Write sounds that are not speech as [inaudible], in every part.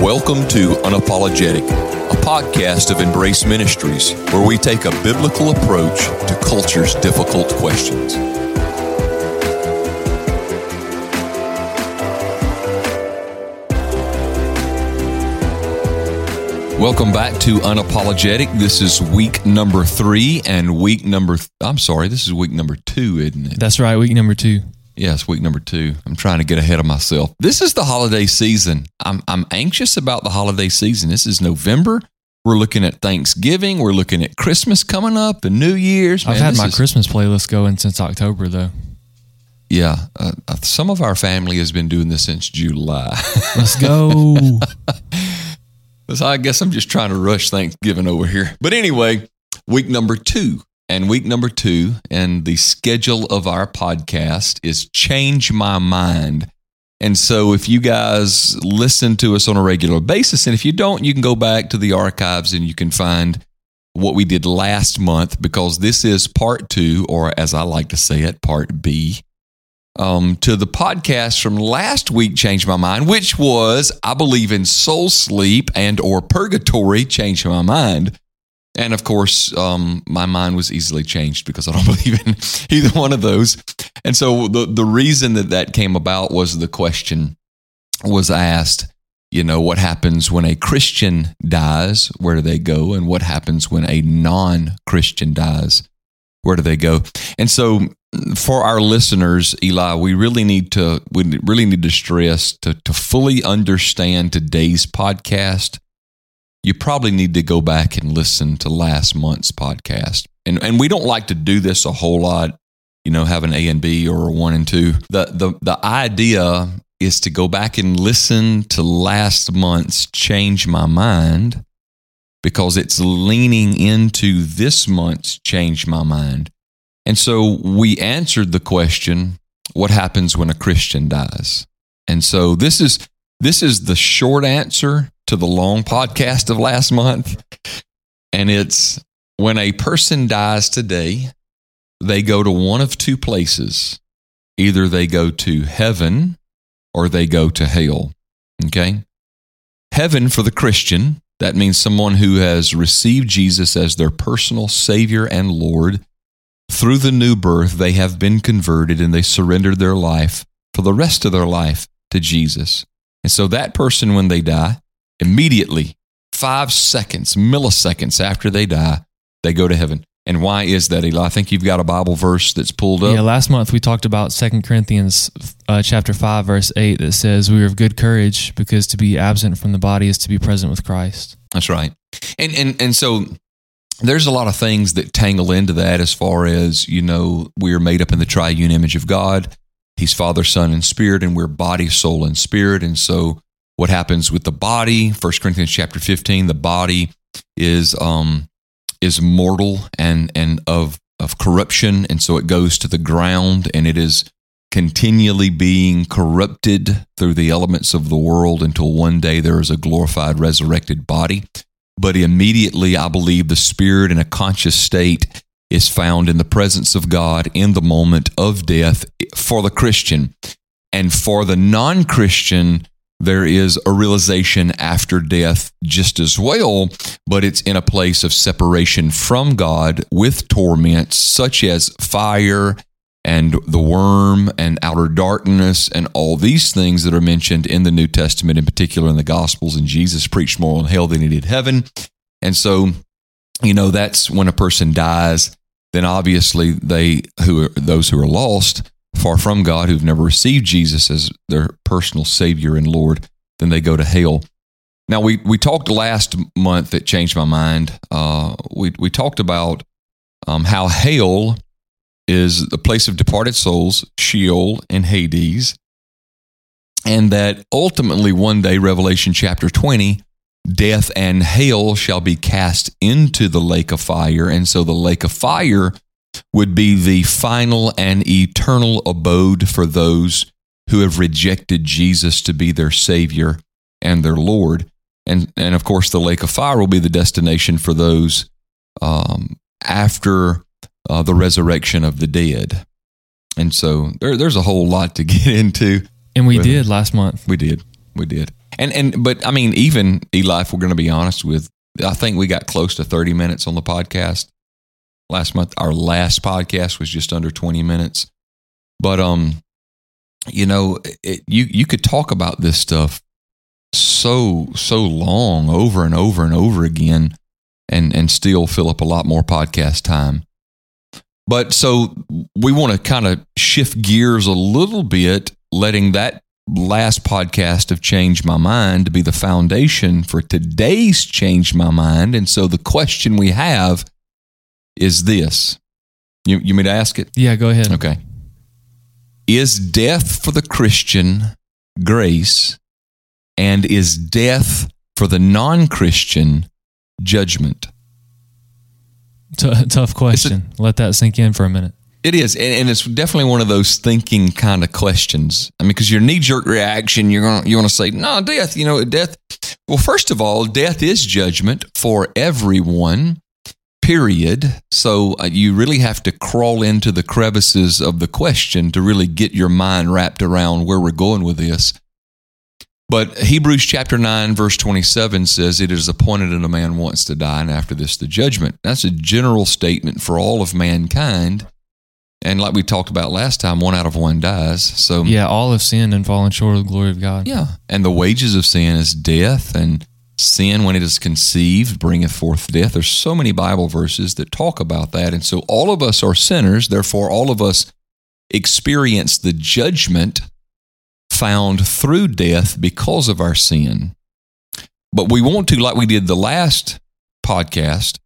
Welcome to Unapologetic, a podcast of Embrace Ministries, where we take a biblical approach to culture's difficult questions. Welcome back to Unapologetic. This is week number three and week number, th- I'm sorry, this is week number two, isn't it? That's right, week number two. Yes, week number two. I'm trying to get ahead of myself. This is the holiday season. I'm I'm anxious about the holiday season. This is November. We're looking at Thanksgiving. We're looking at Christmas coming up and New Year's. I've had my is- Christmas playlist going since October, though. Yeah, uh, uh, some of our family has been doing this since July. [laughs] Let's go. So I guess I'm just trying to rush Thanksgiving over here. But anyway, week number two. And week number two, and the schedule of our podcast is Change My Mind. And so if you guys listen to us on a regular basis, and if you don't, you can go back to the archives and you can find what we did last month because this is part two, or as I like to say it, part B um, to the podcast from last week changed my mind which was i believe in soul sleep and or purgatory changed my mind and of course um, my mind was easily changed because i don't [laughs] believe in either one of those. And so the, the reason that that came about was the question was asked you know what happens when a christian dies? Where do they go? And what happens when a non-christian dies? Where do they go? And so for our listeners, Eli, we really need to we really need to stress to to fully understand today's podcast. You probably need to go back and listen to last month's podcast. And and we don't like to do this a whole lot, you know, have an A and B or a one and two. The the the idea is to go back and listen to last month's change my mind because it's leaning into this month's change my mind. And so we answered the question, what happens when a Christian dies? And so this is this is the short answer to the long podcast of last month. And it's when a person dies today, they go to one of two places. Either they go to heaven or they go to hell. Okay? Heaven for the Christian, that means someone who has received Jesus as their personal Savior and Lord through the new birth, they have been converted and they surrendered their life for the rest of their life to Jesus. And so that person, when they die, immediately, five seconds, milliseconds after they die, they go to heaven. And why is that, Eli? I think you've got a Bible verse that's pulled up. yeah, last month we talked about Second Corinthians uh, chapter 5, verse 8, that says, We are of good courage because to be absent from the body is to be present with Christ. That's right. And and and so there's a lot of things that tangle into that as far as, you know, we are made up in the triune image of God. He's Father, Son, and Spirit, and we're body, soul, and spirit. And so what happens with the body, First Corinthians chapter 15, the body is um is mortal and and of of corruption, and so it goes to the ground and it is continually being corrupted through the elements of the world until one day there is a glorified resurrected body. But immediately I believe the spirit in a conscious state is found in the presence of God in the moment of death for the Christian. And for the non Christian, there is a realization after death just as well, but it's in a place of separation from God with torments such as fire and the worm and outer darkness and all these things that are mentioned in the New Testament, in particular in the Gospels. And Jesus preached more on hell than he did heaven. And so, you know, that's when a person dies, then obviously they who are those who are lost, far from God, who've never received Jesus as their personal Savior and Lord, then they go to hell. Now we we talked last month that changed my mind. Uh, we we talked about um, how hell is the place of departed souls, Sheol and Hades, and that ultimately one day, Revelation chapter 20, death and hell shall be cast into the lake of fire. And so the lake of fire would be the final and eternal abode for those who have rejected Jesus to be their Savior and their Lord. And, and of course, the lake of fire will be the destination for those um, after uh, the resurrection of the dead. And so there, there's a whole lot to [laughs] get into. And we did last month. We did. We did. And and but I mean, even Eli, if we're going to be honest with, I think we got close to thirty minutes on the podcast last month. Our last podcast was just under twenty minutes, but um, you know, it, you you could talk about this stuff so so long over and over and over again, and and still fill up a lot more podcast time. But so we want to kind of shift gears a little bit, letting that last podcast of Change My Mind to be the foundation for today's Change My Mind. And so the question we have is this. You, you mean to ask it? Yeah, go ahead. Okay. Is death for the Christian grace and is death for the non Christian judgment? T- tough question. Let that sink in for a minute. It is, and, and it's definitely one of those thinking kind of questions. I mean, because your knee jerk reaction, you're gonna you want to say, no, death. You know, death. Well, first of all, death is judgment for everyone. Period. So uh, you really have to crawl into the crevices of the question to really get your mind wrapped around where we're going with this. But Hebrews chapter 9, verse 27 says, It is appointed that a man wants to die, and after this, the judgment. That's a general statement for all of mankind. And like we talked about last time, one out of one dies. So, Yeah, all have sinned and fallen short of the glory of God. yeah. And the wages of sin is death, and sin, when it is conceived, bringeth forth death. There's so many Bible verses that talk about that. And so, all of us are sinners. Therefore, all of us experience the judgment found through death because of our sin. But we want to, like we did the last podcast,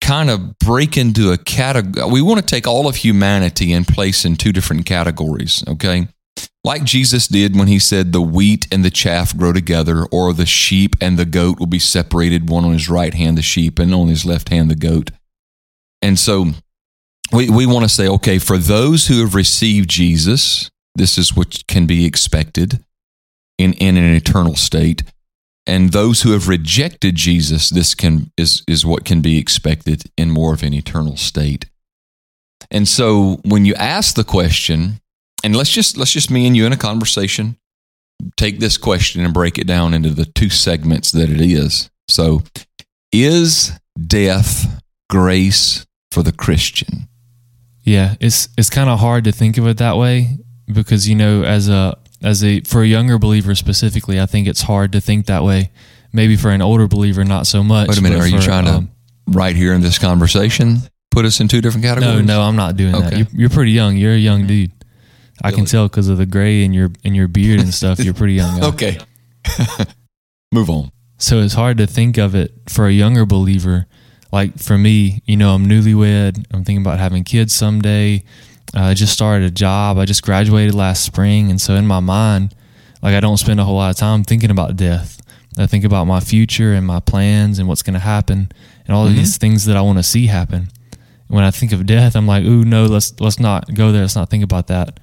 kind of break into a category. We want to take all of humanity and place in two different categories, okay? Like Jesus did when he said, the wheat and the chaff grow together, or the sheep and the goat will be separated, one on his right hand, the sheep, and on his left hand, the goat. And so we, we want to say, okay, for those who have received Jesus, this is what can be expected in, in an eternal state. And those who have rejected Jesus, this can is, is what can be expected in more of an eternal state. And so when you ask the question, and let's just let's just me and you in a conversation, take this question and break it down into the two segments that it is. So is death grace for the Christian? Yeah, it's it's kind of hard to think of it that way because you know as a as a for a younger believer specifically, I think it's hard to think that way. Maybe for an older believer, not so much. Wait a minute, are you for, trying to um, right here in this conversation put us in two different categories? no, no, I'm not doing that. Okay. You're, you're pretty young. You're a young dude. I can tell because of the gray in your in your beard and stuff. You're pretty young. [laughs] guy. Okay. [laughs] Move on. So it's hard to think of it for a younger believer. Like for me, you know, I'm newlywed. I'm thinking about having kids someday. Uh, I just started a job. I just graduated last spring. And so in my mind, like I don't spend a whole lot of time thinking about death. I think about my future and my plans and what's going to happen and all of these things that I want to see happen. When I think of death, I'm like, ooh, no, let's let's not go there. Let's not think about that.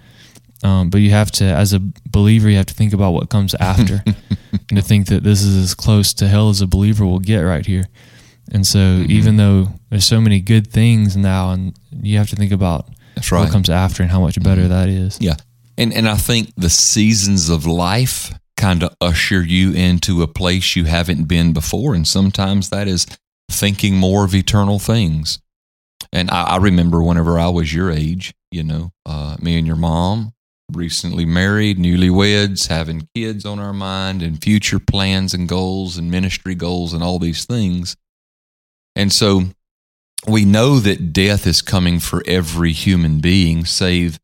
Um, but you have to, as a believer, you have to think about what comes after, [laughs] and to think that this is as close to hell as a believer will get right here. And so, Mm-hmm. even though there's so many good things now, and you have to think about That's right. Mm-hmm. what comes after and how much better that is. Yeah. And and I think the seasons of life kind of usher you into a place you haven't been before. And sometimes that is thinking more of eternal things. And I, I remember whenever I was your age, you know, uh, me and your mom, recently married, newlyweds, having kids on our mind, and future plans and goals and ministry goals and all these things. And so we know that death is coming for every human being, save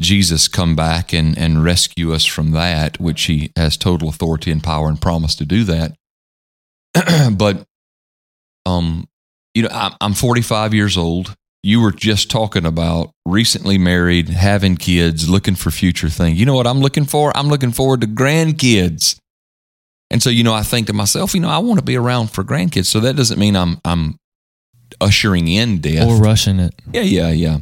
Jesus come back and, and rescue us from that, which he has total authority and power and promise to do that. [clears throat] but, um, you know, I'm, I'm 45 years old. You were just talking about recently married, having kids, looking for future things. You know what I'm looking for? I'm looking forward to grandkids. And so, you know, I think to myself, you know, I want to be around for grandkids. So that doesn't mean I'm I'm ushering in death. Or rushing it. Yeah, yeah, yeah.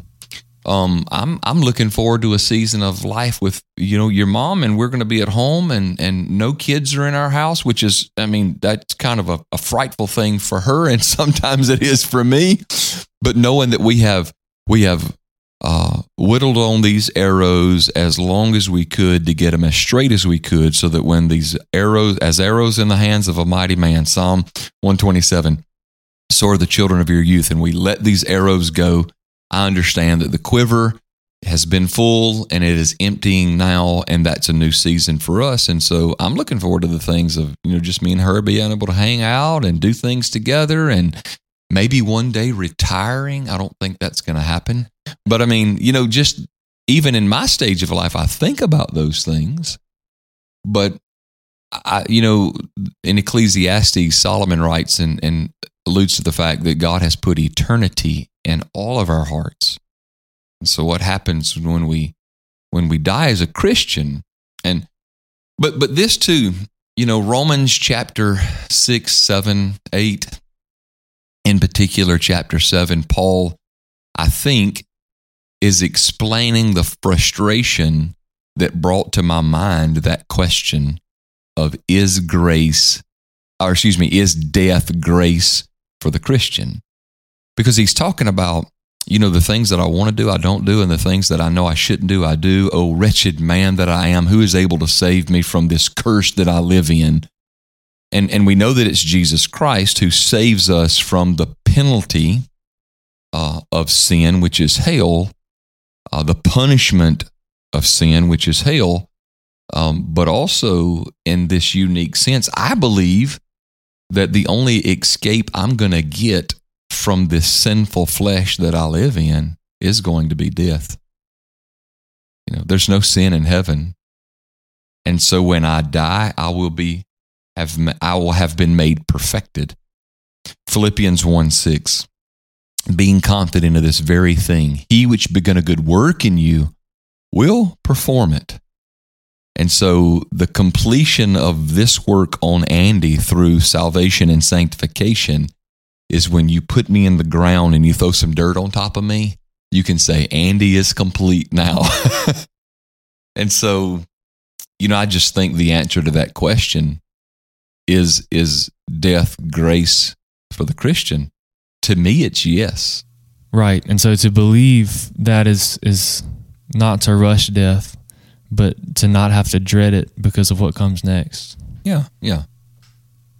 Um, I'm I'm looking forward to a season of life with you know your mom, and we're going to be at home, and and no kids are in our house, which is, I mean, that's kind of a, a frightful thing for her, [laughs] and sometimes it is for me. But knowing that we have we have uh, whittled on these arrows as long as we could to get them as straight as we could, so that when these arrows, as arrows in the hands of a mighty man, Psalm 127, so are the children of your youth, and we let these arrows go. I understand that the quiver has been full and it is emptying now, and that's a new season for us. And so I'm looking forward to the things of, you know, just me and her being able to hang out and do things together and maybe one day retiring. I don't think that's going to happen. But I mean, you know, just even in my stage of life, I think about those things. But I, you know, in Ecclesiastes, Solomon writes and, and alludes to the fact that God has put eternity in all of our hearts. And so what happens when we when we die as a Christian and but but this too, you know, Romans chapter 6, 7, 8 in particular chapter 7, Paul I think is explaining the frustration that brought to my mind that question of is grace or excuse me, is death grace for the Christian? Because he's talking about you know, the things that I want to do, I don't do, and the things that I know I shouldn't do, I do. Oh, wretched man that I am, who is able to save me from this curse that I live in? And, and we know that it's Jesus Christ who saves us from the penalty uh, of sin, which is hell, uh, the punishment of sin, which is hell. Um, but also, in this unique sense, I believe that the only escape I'm going to get from this sinful flesh that I live in is going to be death. You know, there's no sin in heaven. And so when I die, I will be have I will have been made perfected. Philippians 1 6, being confident of this very thing, he which begun a good work in you will perform it. And so the completion of this work on Andy through salvation and sanctification is when you put me in the ground and you throw some dirt on top of me, you can say, Andy is complete now. [laughs] and so, you know, I just think the answer to that question is is death grace for the Christian? To me, it's yes. Right. And so to believe that is is not to rush death, but to not have to dread it because of what comes next. Yeah, yeah.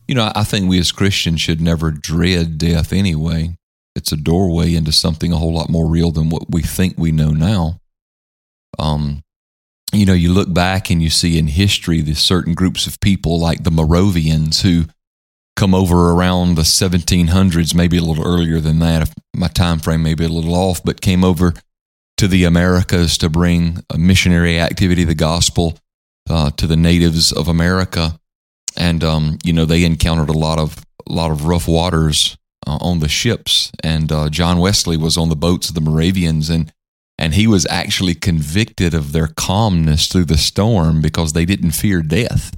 You know, I think we as Christians should never dread death anyway. It's a doorway into something a whole lot more real than what we think we know now. Um, you know, you look back and you see in history there's certain groups of people like the Moravians who come over around the 1700s, maybe a little earlier than that. If my time frame may be a little off, but came over to the Americas to bring a missionary activity, the gospel, uh, to the natives of America and um, you know they encountered a lot of a lot of rough waters uh, on the ships. And uh, John Wesley was on the boats of the Moravians, and and he was actually convicted of their calmness through the storm because they didn't fear death.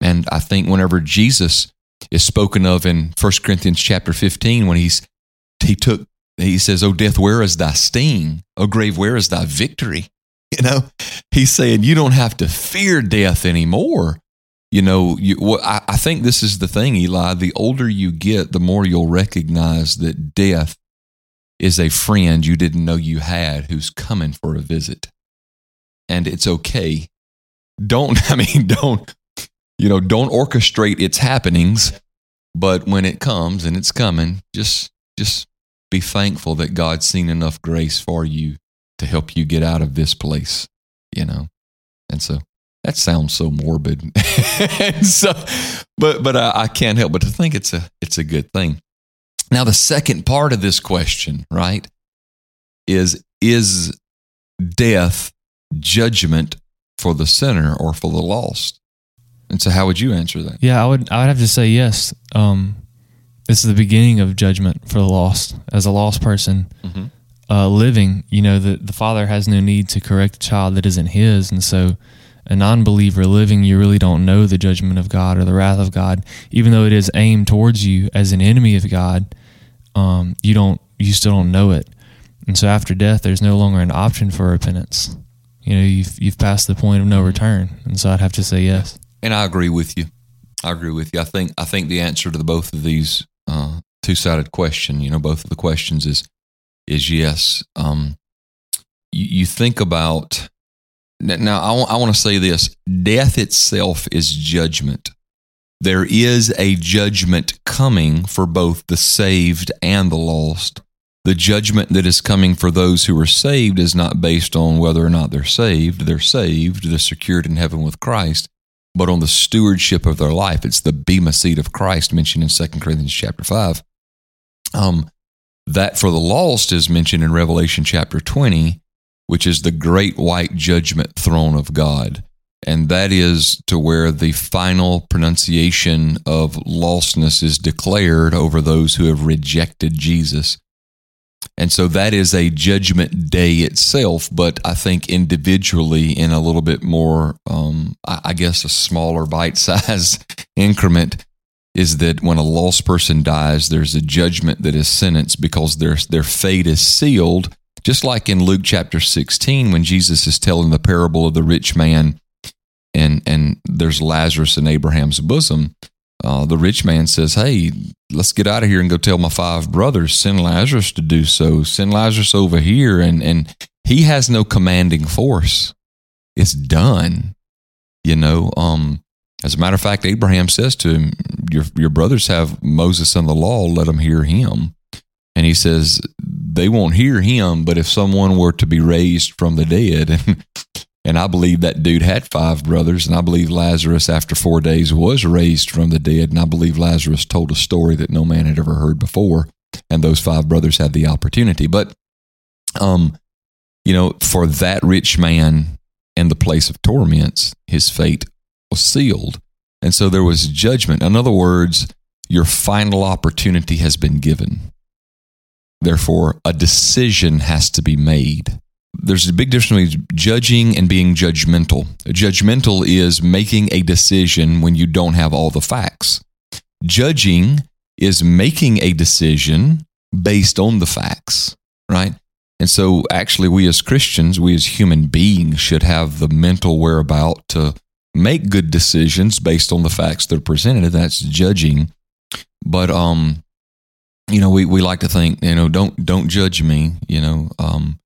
And I think whenever Jesus is spoken of in 1 Corinthians chapter 15, when he's he took he says, "Oh death, where is thy sting? Oh grave, where is thy victory?" [laughs] You know, he's saying you don't have to fear death anymore you know, you, well, I, I think this is the thing, Eli. The older you get, the more you'll recognize that death is a friend you didn't know you had who's coming for a visit. And it's okay. Don't, [laughs] I mean, don't, you know, don't orchestrate its happenings. But when it comes and it's coming, just, just be thankful that God's seen enough grace for you to help you get out of this place, you know? And so that sounds so morbid. [laughs] so, but but I, I can't help but to think it's a it's a good thing. Now the second part of this question, right, is is death judgment for the sinner or for the lost? And so, how would you answer that? Yeah, I would. I would have to say yes. Um, this is the beginning of judgment for the lost. As a lost person mm-hmm. uh, living, you know, the the father has no need to correct a child that isn't his, and so a non believer living, you really don't know the judgment of God or the wrath of God, even though it is aimed towards you as an enemy of God. Um, you don't, you still don't know it, and so after death, there's no longer an option for repentance. You know, you've you've passed the point of no return, and so I'd have to say yes. And I agree with you. I agree with you. I think I think the answer to the, both of these uh, two sided question, you know, both of the questions is is yes. Um, you, you think about now, I want to say this death itself is judgment. There is a judgment coming for both the saved and the lost. The judgment that is coming for those who are saved is not based on whether or not they're saved. They're saved, they're secured in heaven with Christ, but on the stewardship of their life. It's the bema seat of Christ mentioned in 2 Corinthians chapter 5. Um, that for the lost is mentioned in Revelation chapter 20 which is the great white judgment throne of God. And that is to where the final pronunciation of lostness is declared over those who have rejected Jesus. And so that is a judgment day itself, but I think individually in a little bit more, um, I guess, a smaller bite size [laughs] increment, is that when a lost person dies, there's a judgment that is sentenced because their, their fate is sealed. Just like in Luke chapter 16, when Jesus is telling the parable of the rich man and, and there's Lazarus in Abraham's bosom, uh, the rich man says, Hey, let's get out of here and go tell my five brothers, send Lazarus to do so. Send Lazarus over here. And, and he has no commanding force. It's done. You know, um, as a matter of fact, Abraham says to him, Your, your brothers have Moses and the law, let them hear him. And he says, they won't hear him, but if someone were to be raised from the dead, [laughs] and I believe that dude had five brothers, and I believe Lazarus, after four days, was raised from the dead, and I believe Lazarus told a story that no man had ever heard before, and those five brothers had the opportunity. But, um, you know, for that rich man in the place of torments, his fate was sealed. And so there was judgment. In other words, your final opportunity has been given. Therefore, a decision has to be made. There's a big difference between judging and being judgmental. Judgmental is making a decision when you don't have all the facts. Judging is making a decision based on the facts, right? And so, actually, we as Christians, we as human beings, should have the mental whereabout to make good decisions based on the facts that are presented. That's judging. But um, you know, we, we like to think, you know, don't don't judge me, you know. Um,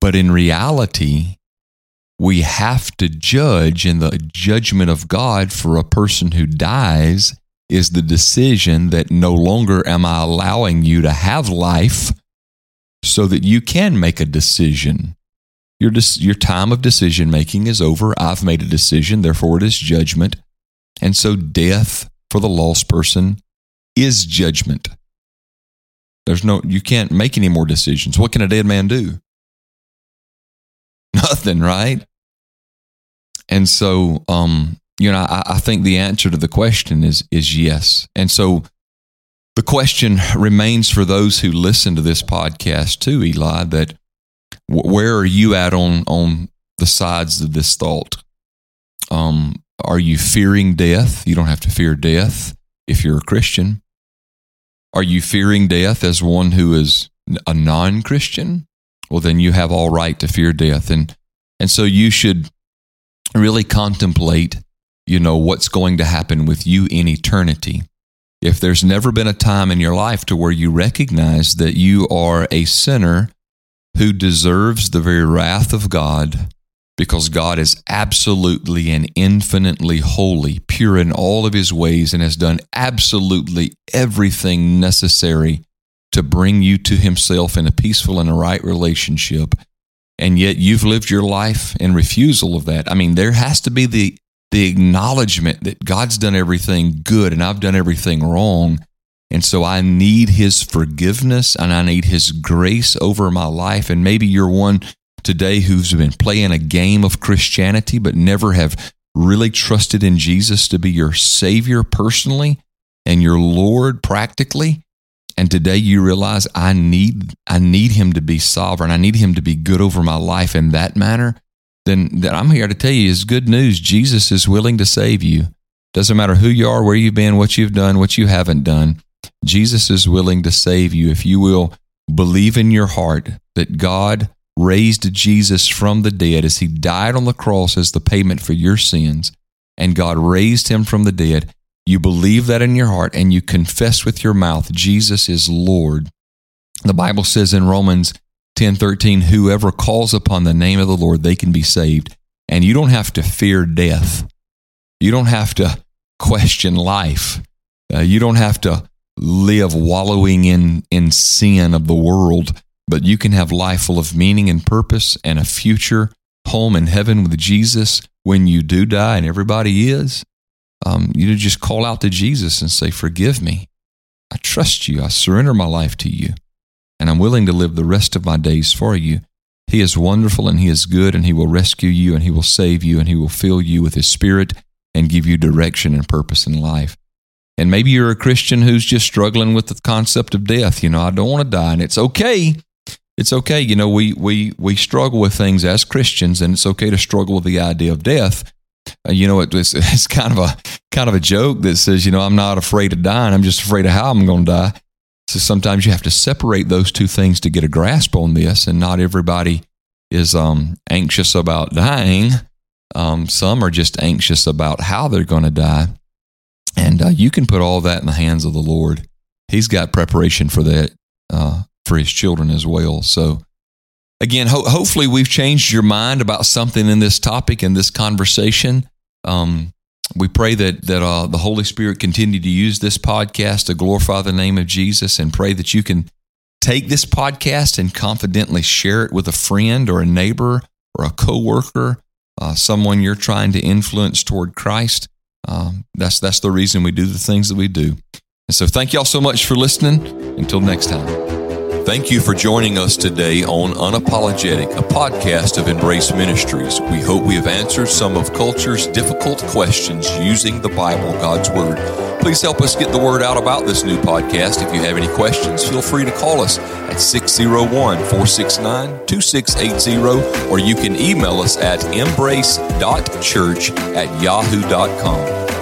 but in reality, we have to judge, and the judgment of God for a person who dies is the decision that no longer am I allowing you to have life so that you can make a decision. Your, your time of decision making is over. I've made a decision, therefore it is judgment. And so death for the lost person is judgment. There's no, you can't make any more decisions. What can a dead man do? Nothing, right? And so, um, you know, I, I think the answer to the question is is yes. And so, the question remains for those who listen to this podcast too, Eli. That where are you at on on the sides of this thought? Um, are you fearing death? You don't have to fear death if you're a Christian. Are you fearing death as one who is a non Christian? Well, then you have all right to fear death. And, and so you should really contemplate, you know, what's going to happen with you in eternity. If there's never been a time in your life to where you recognize that you are a sinner who deserves the very wrath of God because God is absolutely and infinitely holy, pure in all of his ways, and has done absolutely everything necessary to bring you to himself in a peaceful and a right relationship. And yet you've lived your life in refusal of that. I mean, there has to be the, the acknowledgement that God's done everything good and I've done everything wrong. And so I need his forgiveness and I need his grace over my life. And maybe you're one today who's been playing a game of Christianity but never have really trusted in Jesus to be your Savior personally and your Lord practically. And today you realize I need I need him to be sovereign. I need him to be good over my life in that manner. Then that I'm here to tell you is good news. Jesus is willing to save you. Doesn't matter who you are, where you've been, what you've done, what you haven't done. Jesus is willing to save you if you will believe in your heart that God raised Jesus from the dead as he died on the cross as the payment for your sins, and God raised him from the dead, you believe that in your heart and you confess with your mouth Jesus is Lord. The Bible says in Romans 10 13, whoever calls upon the name of the Lord, they can be saved. And you don't have to fear death. You don't have to question life. Uh, you don't have to live wallowing in, in sin of the world, but you can have life full of meaning and purpose and a future home in heaven with Jesus when you do die, and everybody is. Um, you just call out to Jesus and say, Forgive me. I trust you. I surrender my life to you. And I'm willing to live the rest of my days for you. He is wonderful and He is good, and He will rescue you, and He will save you, and He will fill you with His Spirit and give you direction and purpose in life. And maybe you're a Christian who's just struggling with the concept of death. You know, I don't want to die, and it's okay. It's okay. You know, we we we struggle with things as Christians, and it's okay to struggle with the idea of death. Uh, you know, it, it's, [laughs] it's kind of a kind of a joke that says, you know, I'm not afraid of dying. I'm just afraid of how I'm going to die. So sometimes you have to separate those two things to get a grasp on this, and not everybody is um, anxious about dying. Um, some are just anxious about how they're going to die. And uh, you can put all that in the hands of the Lord. He's got preparation for that uh, for his children as well. So, again, ho- hopefully, we've changed your mind about something in this topic and this conversation. Um, we pray that that uh, the Holy Spirit continue to use this podcast to glorify the name of Jesus, and pray that you can take this podcast and confidently share it with a friend or a neighbor or a coworker, uh, someone you're trying to influence toward Christ. Um, that's that's the reason we do the things that we do. And so, thank y'all so much for listening. Until next time. Thank you for joining us today on Unapologetic, a podcast of Embrace Ministries. We hope we have answered some of culture's difficult questions using the Bible, God's Word. Please help us get the word out about this new podcast. If you have any questions, feel free to call us at 601 469 2680, or you can email us at embrace.church at yahoo.com.